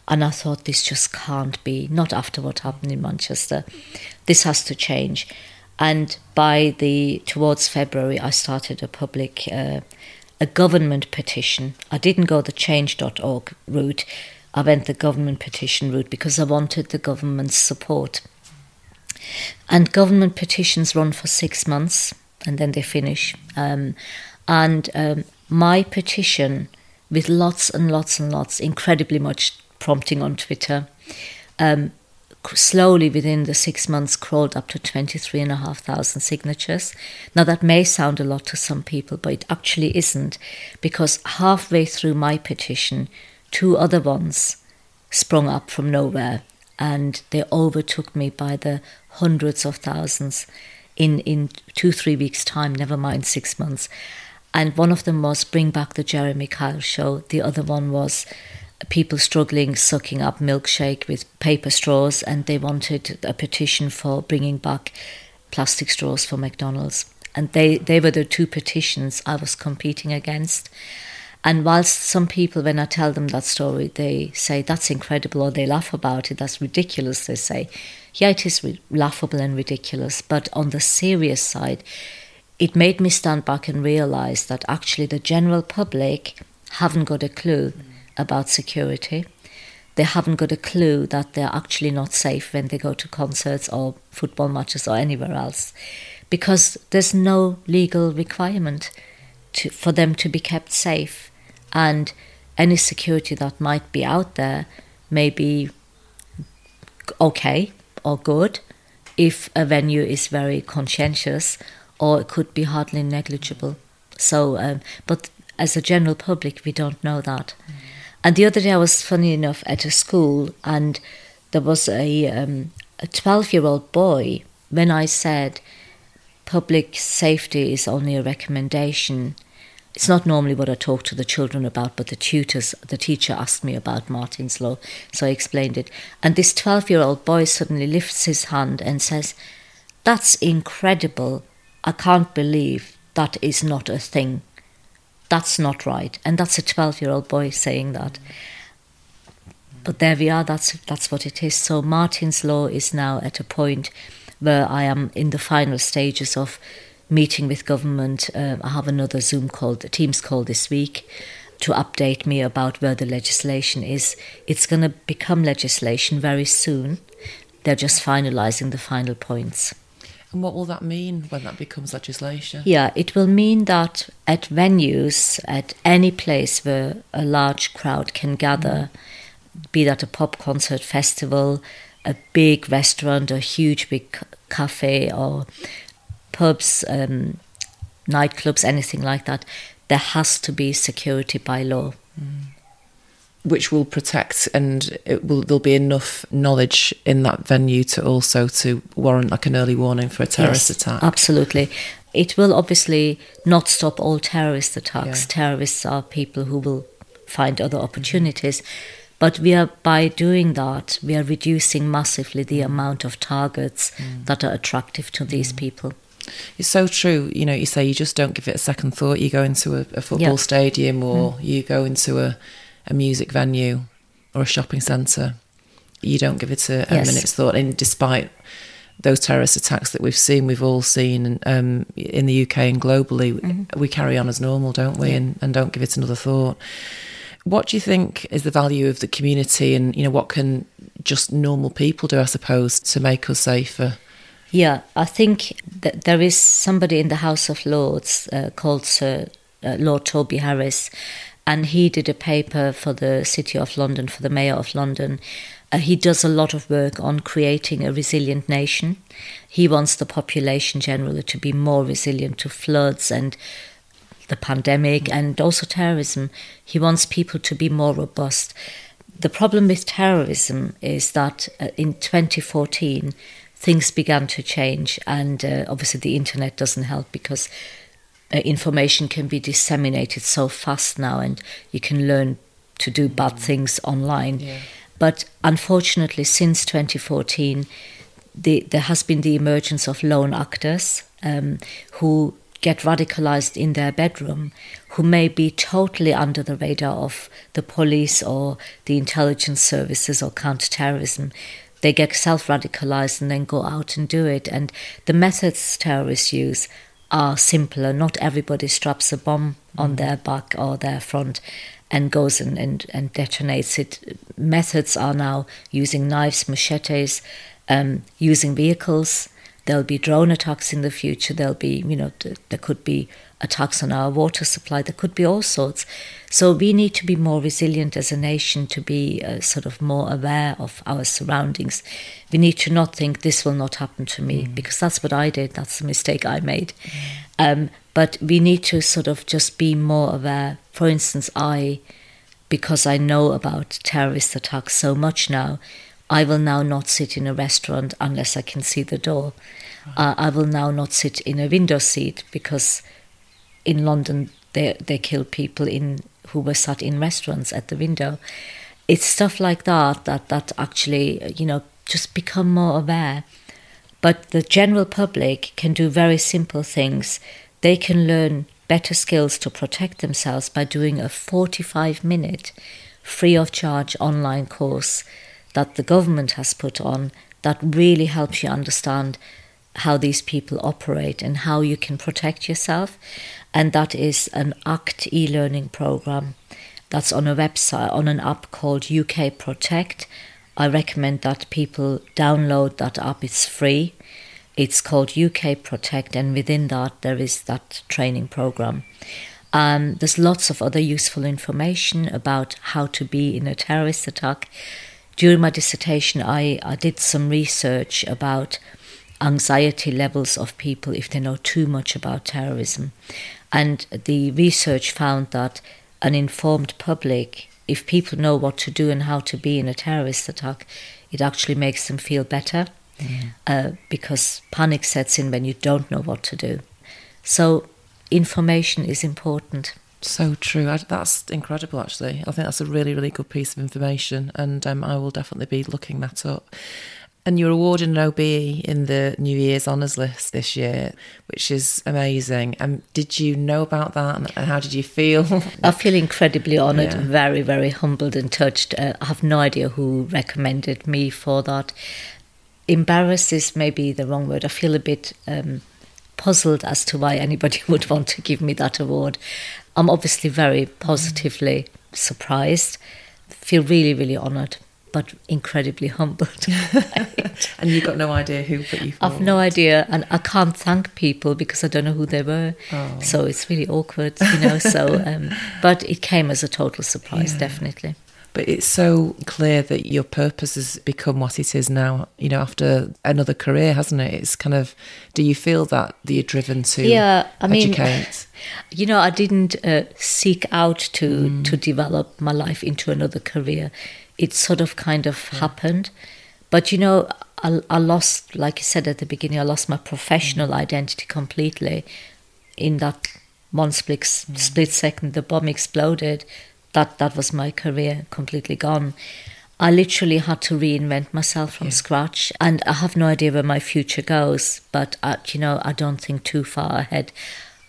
And I thought this just can't be, not after what happened in Manchester. This has to change. And by the towards February, I started a public, uh, a government petition. I didn't go the change.org route. I went the government petition route because I wanted the government's support. And government petitions run for six months and then they finish. Um, and um, my petition, with lots and lots and lots, incredibly much prompting on Twitter, um, slowly within the six months crawled up to 23,500 signatures. Now, that may sound a lot to some people, but it actually isn't, because halfway through my petition, two other ones sprung up from nowhere and they overtook me by the hundreds of thousands in, in two, three weeks' time, never mind six months. And one of them was Bring Back the Jeremy Kyle Show. The other one was people struggling sucking up milkshake with paper straws, and they wanted a petition for bringing back plastic straws for McDonald's. And they, they were the two petitions I was competing against. And whilst some people, when I tell them that story, they say that's incredible or they laugh about it, that's ridiculous, they say, yeah, it is re- laughable and ridiculous. But on the serious side, it made me stand back and realize that actually the general public haven't got a clue about security. They haven't got a clue that they're actually not safe when they go to concerts or football matches or anywhere else because there's no legal requirement to, for them to be kept safe. And any security that might be out there may be okay or good if a venue is very conscientious or it could be hardly negligible. So, um, but as a general public, we don't know that. Mm. And the other day, I was funny enough at a school, and there was a um, a twelve year old boy. When I said public safety is only a recommendation, it's not normally what I talk to the children about, but the tutors, the teacher asked me about Martyn's Law, so I explained it. And this 12 year old boy suddenly lifts his hand and says, That's incredible. I can't believe that is not a thing. That's not right. And that's a 12 year old boy saying that. But there we are, that's, that's what it is. So Martyn's Law is now at a point where I am in the final stages of meeting with government. Uh, I have another Zoom call, the Teams call this week to update me about where the legislation is. It's going to become legislation very soon. They're just finalising the final points. And what will that mean when that becomes legislation? Yeah, it will mean that at venues, at any place where a large crowd can gather, be that a pop concert festival, a big restaurant, a huge big cafe, or pubs, um, nightclubs, anything like that, there has to be security by law. Mm. Which will protect, and it will there'll be enough knowledge in that venue to also to warrant like an early warning for a terrorist yes, attack. Absolutely, it will obviously not stop all terrorist attacks. Yeah. Terrorists are people who will find other opportunities. But we are by doing that, we are reducing massively the amount of targets mm. that are attractive to these mm. people. It's so true. You know, you say you just don't give it a second thought. You go into a, a football yeah. stadium or mm. you go into a, a music venue or a shopping centre you don't give it a, a Yes. minute's thought. And despite those terrorist attacks that we've seen, we've all seen um, in the UK and globally, we carry on as normal, don't we? And, and don't give it another thought. What do you think is the value of the community, and you know what can just normal people do, I suppose, to make us safer? Yeah, I think that there is somebody in the House of Lords uh, called Sir uh, Lord Toby Harris, and he did a paper for the City of London, for the Mayor of London. Uh, he does a lot of work on creating a resilient nation. He wants the population generally to be more resilient to floods and the pandemic and also terrorism. He wants people to be more robust. The problem with terrorism is that uh, in 2014, things began to change, and uh, obviously the internet doesn't help because information can be disseminated so fast now, and you can learn to do bad things online. Yeah. But unfortunately, since 2014, the, there has been the emergence of lone actors um, who get radicalized in their bedroom, who may be totally under the radar of the police or the intelligence services or counterterrorism. They get self radicalized and then go out and do it. And the methods terrorists use are simpler. Not everybody straps a bomb on their back or their front and goes and, and, and detonates it. Methods are now using knives, machetes, um, using vehicles. There'll be drone attacks in the future. There'll be, you know, there could be attacks on our water supply. There could be all sorts. So we need to be more resilient as a nation to be uh, sort of more aware of our surroundings. We need to not think this will not happen to me because that's what I did. That's the mistake I made. Um, but we need to sort of just be more aware. For instance, I, because I know about terrorist attacks so much now, I will now not sit in a restaurant unless I can see the door. Uh, I will now not sit in a window seat because in London they they kill people in who were sat in restaurants at the window. It's stuff like that that that actually you know just become more aware. But the general public can do very simple things. They can learn better skills to protect themselves by doing a 45 minute free of charge online course that the government has put on that really helps you understand how these people operate and how you can protect yourself. And that is an ACT e learning program that's on a website, on an app called UK Protect. I recommend that people download that app, it's free. It's called UK Protect, and within that, there is that training program. Um, there's lots of other useful information about how to be in a terrorist attack. During my dissertation, I, I did some research about anxiety levels of people if they know too much about terrorism. And the research found that an informed public, if people know what to do and how to be in a terrorist attack, it actually makes them feel better uh, because panic sets in when you don't know what to do. So, information is important. So true. I, that's incredible, actually. I think that's a really, really good piece of information, and um, I will definitely be looking that up. And you're awarded an OBE in the New Year's Honours list this year, which is amazing. Um, did you know about that, and, and how did you feel? I feel incredibly honoured, Yeah. very, very humbled and touched. Uh, I have no idea who recommended me for that. Embarrassed is maybe the wrong word. I feel a bit um, puzzled as to why anybody would want to give me that award. I'm obviously very positively surprised, feel really, really honoured, but incredibly humbled. and you've got no idea who put you forward. I've no idea, and I can't thank people because I don't know who they were. Oh. So it's really awkward, you know. so, um, but it came as a total surprise, Yeah. definitely. But it's so clear that your purpose has become what it is now, you know, after another career, hasn't it? It's kind of, do you feel that, that you're driven to Yeah, I mean, educate? You know, I didn't uh, seek out to to develop my life into another career. It sort of kind of happened. But you know, I, I lost, like you said at the beginning, I lost my professional identity completely. In that one split split second, the bomb exploded. That that was my career completely gone. I literally had to reinvent myself from scratch, and I have no idea where my future goes. But uh, you know, I don't think too far ahead.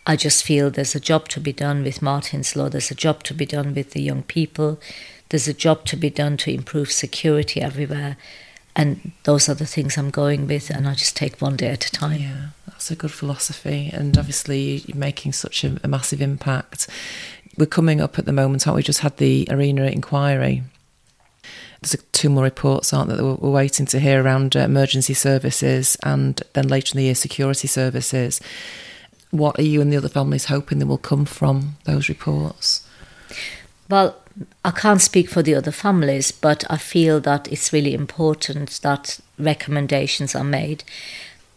I just feel there's a job to be done with Martyn's Law. There's a job to be done with the young people. There's a job to be done to improve security everywhere. And those are the things I'm going with, and I just take one day at a time. Yeah, that's a good philosophy. And obviously, you're making such a, a massive impact. We're coming up at the moment, aren't we? Just had the arena inquiry there's two more reports, aren't there, that we're waiting to hear around uh, emergency services and then later in the year security services. What are you and the other families hoping that will come from those reports? Well, I can't speak for the other families, but I feel that it's really important that recommendations are made.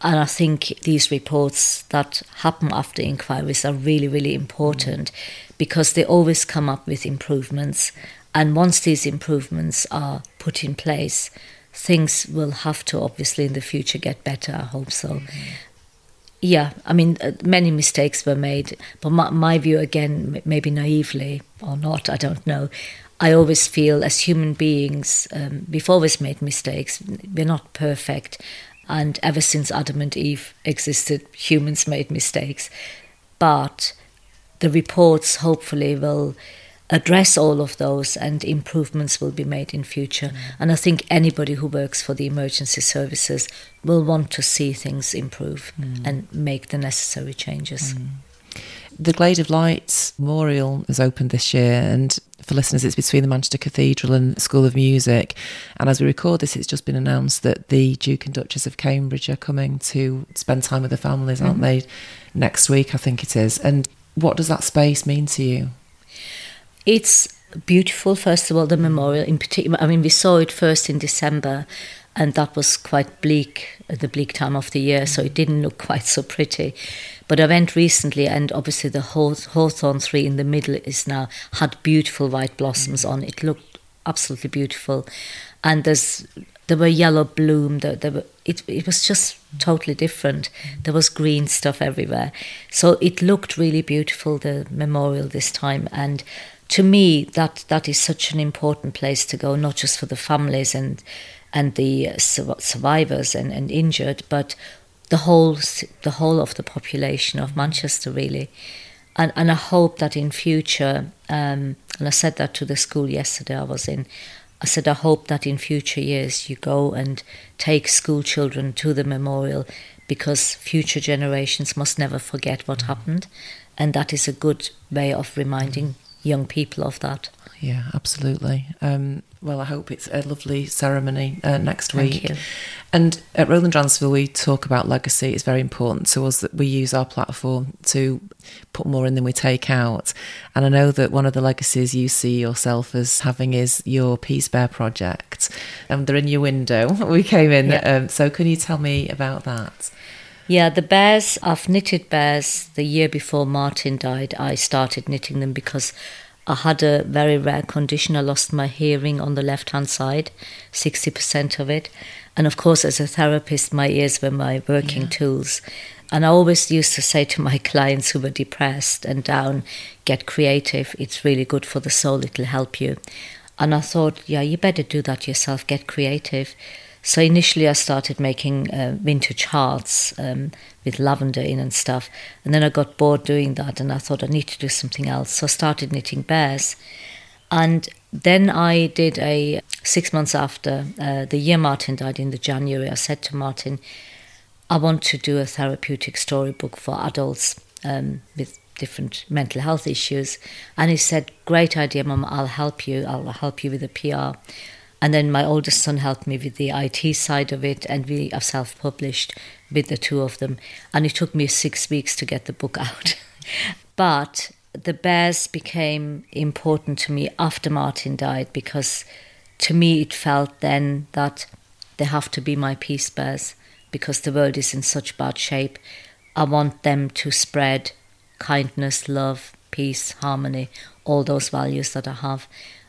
And I think these reports that happen after inquiries are really, really important because they always come up with improvements and once these improvements are put in place, things will have to obviously in the future get better. I hope so. Mm-hmm. Yeah, I mean, uh, many mistakes were made, but my, my view, again, maybe naively or not, I don't know. I always feel as human beings, um, we've always made mistakes. We're not perfect. And ever since Adam and Eve existed, humans made mistakes. But the reports hopefully will address all of those and improvements will be made in future mm. and i think anybody who works for the emergency services will want to see things improve mm. and make the necessary changes mm. the glade of lights memorial has opened this year and for listeners it's between the manchester cathedral and school of music and as we record this it's just been announced that the duke and duchess of cambridge are coming to spend time with the families aren't mm-hmm. they next week i think it is and what does that space mean to you it's beautiful, first of all, the memorial in particular. I mean, we saw it first in December, and that was quite bleak at the bleak time of the year, so it didn't look quite so pretty. But I went recently, and obviously the hawthorn tree in the middle is now had beautiful white blossoms mm. on. It looked absolutely beautiful, and there's there were yellow bloom. There, there were, it it was just totally different. There was green stuff everywhere, so it looked really beautiful. The memorial this time, and to me, that that is such an important place to go, not just for the families and and the survivors and, and injured, but the whole the whole of the population of Manchester really. And and I hope that in future, um, and I said that to the school yesterday I was in. I said I hope that in future years you go and take school children to the memorial because future generations must never forget what happened, and that is a good way of reminding young people of that. Yeah, absolutely. Um, well, I hope it's a lovely ceremony uh, next Thank week. You. And at Roland Dransfield, we talk about legacy. It's very important to us that we use our platform to put more in than we take out. And I know that one of the legacies you see yourself as having is your Peace Bear project. And um, they're in your window. We came in. Yeah. Um, so, can you tell me about that? Yeah, the bears, I've knitted bears the year before Martyn died. I started knitting them because I had a very rare condition. I lost my hearing on the left hand side, 60% of it. And of course, as a therapist, my ears were my working yeah. tools. And I always used to say to my clients who were depressed and down, get creative. It's really good for the soul, it'll help you. And I thought, yeah, you better do that yourself, get creative. So initially, I started making uh, vintage hearts um, with lavender in and stuff. And then I got bored doing that, and I thought I need to do something else. So I started knitting bears. And then I did a six months after uh, the year Martyn died in the January. I said to Martyn, I want to do a therapeutic storybook for adults um, with different mental health issues. And he said, Great idea, Mum, I'll help you. I'll help you with the PR. And then my oldest son helped me with the IT side of it, and we are self published with the two of them. And it took me six weeks to get the book out. but the bears became important to me after Martyn died because to me it felt then that they have to be my peace bears because the world is in such bad shape. I want them to spread kindness, love, peace, harmony, all those values that I have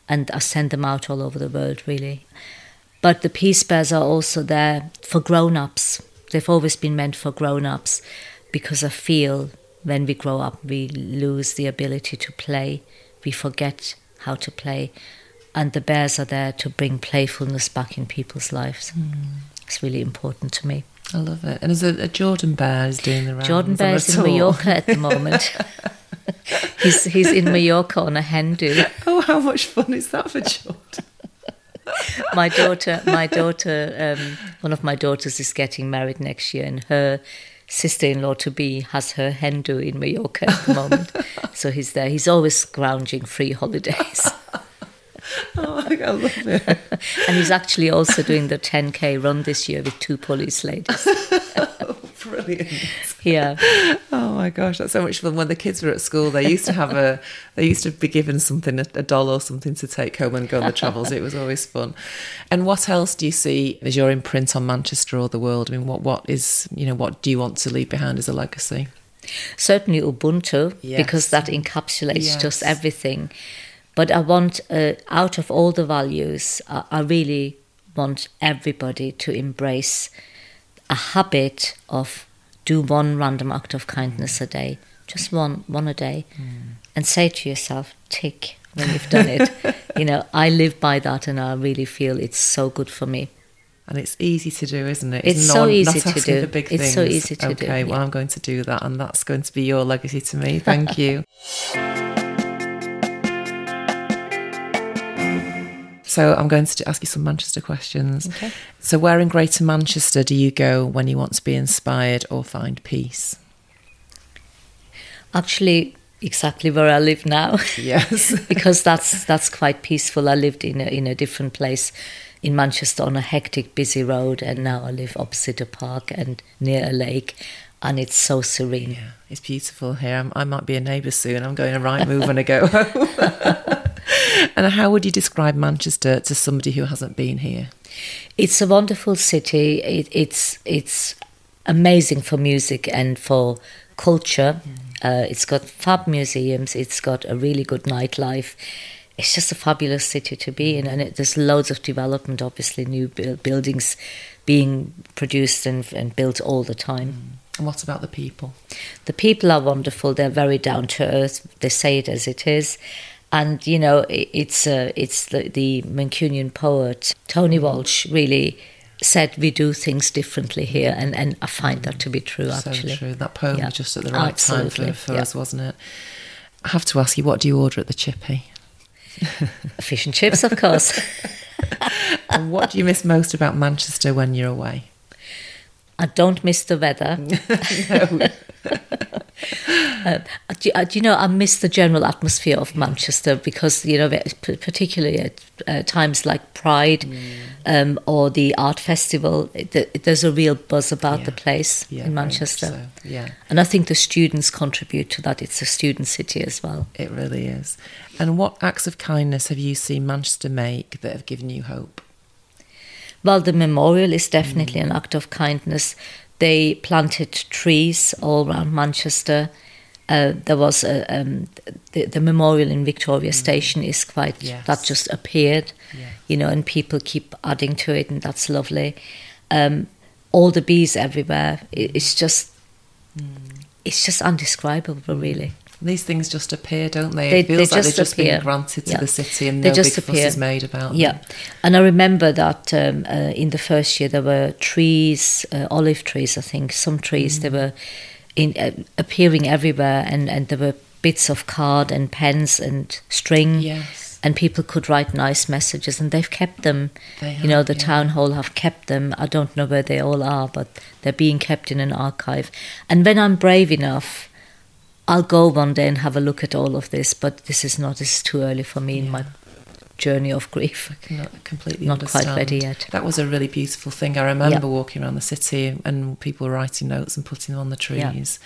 and I send them out all over the world, really. But the peace bears are also there for grown ups. They've always been meant for grown ups because I feel when we grow up, we lose the ability to play, we forget how to play. And the bears are there to bring playfulness back in people's lives. Mm. It's really important to me. I love it. And a, a Jordan Bear is doing the rounds. Jordan Bear is in Mallorca at the moment. he's he's in Mallorca on a hen do. Oh, how much fun is that for Jordan? my daughter, my daughter, um, one of my daughters is getting married next year, and her sister-in-law to be has her hen do in Mallorca at the moment. so he's there. He's always scrounging free holidays. oh, I love it. and he's actually also doing the 10k run this year with two police ladies. Brilliant. Yeah. Oh my gosh, that's so much fun. When the kids were at school, they used to have a, they used to be given something, a, a doll or something to take home and go on the travels. It was always fun. And what else do you see as your imprint on Manchester or the world? I mean, what, what is, you know, what do you want to leave behind as a legacy? Certainly Ubuntu, yes. because that encapsulates yes. just everything. But I want, uh, out of all the values, I really want everybody to embrace a habit of do one random act of kindness a day, just one, one a day, mm. and say to yourself, tick when you've done it. you know, I live by that, and I really feel it's so good for me. And it's easy to do, isn't it? It's, it's so not, easy not to do. big it's things. so easy to okay, do. Okay, well, yeah. I'm going to do that, and that's going to be your legacy to me. Thank you. So I'm going to ask you some Manchester questions. Okay. So where in Greater Manchester do you go when you want to be inspired or find peace? Actually, exactly where I live now. Yes. because that's that's quite peaceful. I lived in a in a different place in Manchester on a hectic, busy road, and now I live opposite a park and near a lake, and it's so serene. Yeah, it's beautiful here. I'm, i might be a neighbour soon. I'm going a right move when I go home. and how would you describe Manchester to somebody who hasn't been here? It's a wonderful city. It, it's it's amazing for music and for culture. Mm. Uh, it's got fab museums. It's got a really good nightlife. It's just a fabulous city to be in, and it, there's loads of development. Obviously, new buildings being produced and, and built all the time. Mm. And what about the people? The people are wonderful. They're very down to earth. They say it as it is and you know it's uh, it's the, the Mancunian poet Tony Walsh really said we do things differently here, and, and I find that to be true. Actually, so true. That poem yeah. was just at the right Absolutely. time for, for yeah. us, wasn't it? I have to ask you, what do you order at the Chippy? Fish and chips, of course. and what do you miss most about Manchester when you're away? I don't miss the weather. uh, do, uh, do, you know, I miss the general atmosphere of Manchester because, you know, particularly at uh, times like Pride mm. um, or the art festival, it, there's a real buzz about yeah. the place yeah, in Manchester. So. Yeah. And I think the students contribute to that. It's a student city as well. It really is. And what acts of kindness have you seen Manchester make that have given you hope? Well, the memorial is definitely mm. an act of kindness. They planted trees all around Manchester. Uh, there was a, um, the, the, memorial in Victoria mm. Station is quite yes. that just appeared, yes. you know, and people keep adding to it, and that's lovely. Um, all the bees everywhere. It, it's just, mm. it's just undescribable, really. These things just appear, don't they? It feels they like they've just appear. been granted to yeah. the city and they no just big appear. fuss is made about them. Yeah, and I remember that um, uh, in the first year there were trees, uh, olive trees, I think, some trees, mm. they were in, uh, appearing everywhere and, and there were bits of card and pens and string. Yes. And people could write nice messages, and they've kept them. They have, you know, the yeah. town hall have kept them. I don't know where they all are, but they're being kept in an archive. And when I'm brave enough, I'll go one day and have a look at all of this, but this is not, this is too early for me yeah. in my journey of grief. I cannot completely not understand. quite ready yet. That was a really beautiful thing. I remember walking around the city and people writing notes and putting them on the trees.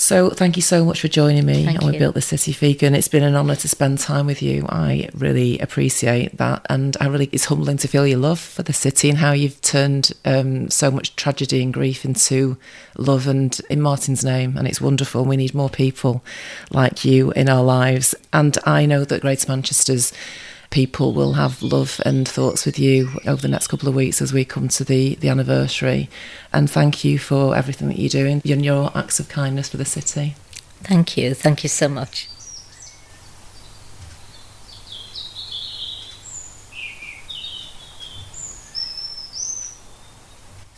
So thank you so much for joining me thank on We. Built the City Figen. It's been an honour to spend time with you. I really appreciate that, and I really it's humbling to feel your love for the city and how you've turned um, so much tragedy and grief into love and in Martyn's name. And it's wonderful. We need more people like you in our lives, and I know that Greater Manchester's people will have love and thoughts with you over the next couple of weeks as we come to the, the anniversary. And thank you for everything that you're doing and your acts of kindness for the city. Thank you. Thank you so much.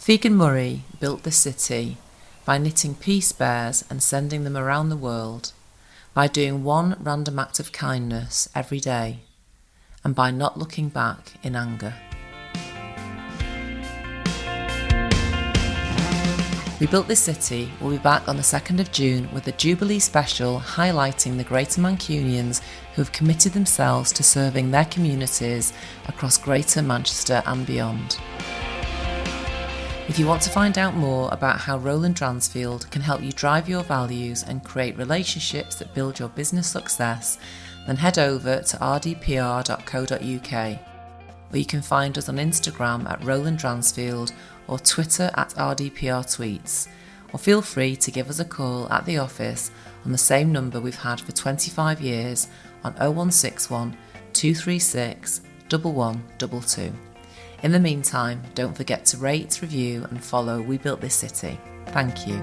Figen Murray built the city by knitting peace bears and sending them around the world by doing one random act of kindness every day and by not looking back in anger. We Built This City will be back on the 2nd of June with a Jubilee special highlighting the Greater Mancunians who have committed themselves to serving their communities across Greater Manchester and beyond. If you want to find out more about how Roland Dransfield can help you drive your values and create relationships that build your business success, then head over to rdpr.co.uk, or you can find us on Instagram at Roland Dransfield or Twitter at RDPR Tweets, or feel free to give us a call at the office on the same number we've had for 25 years on 0161 236 1122. In the meantime, don't forget to rate, review, and follow We Built This City. Thank you.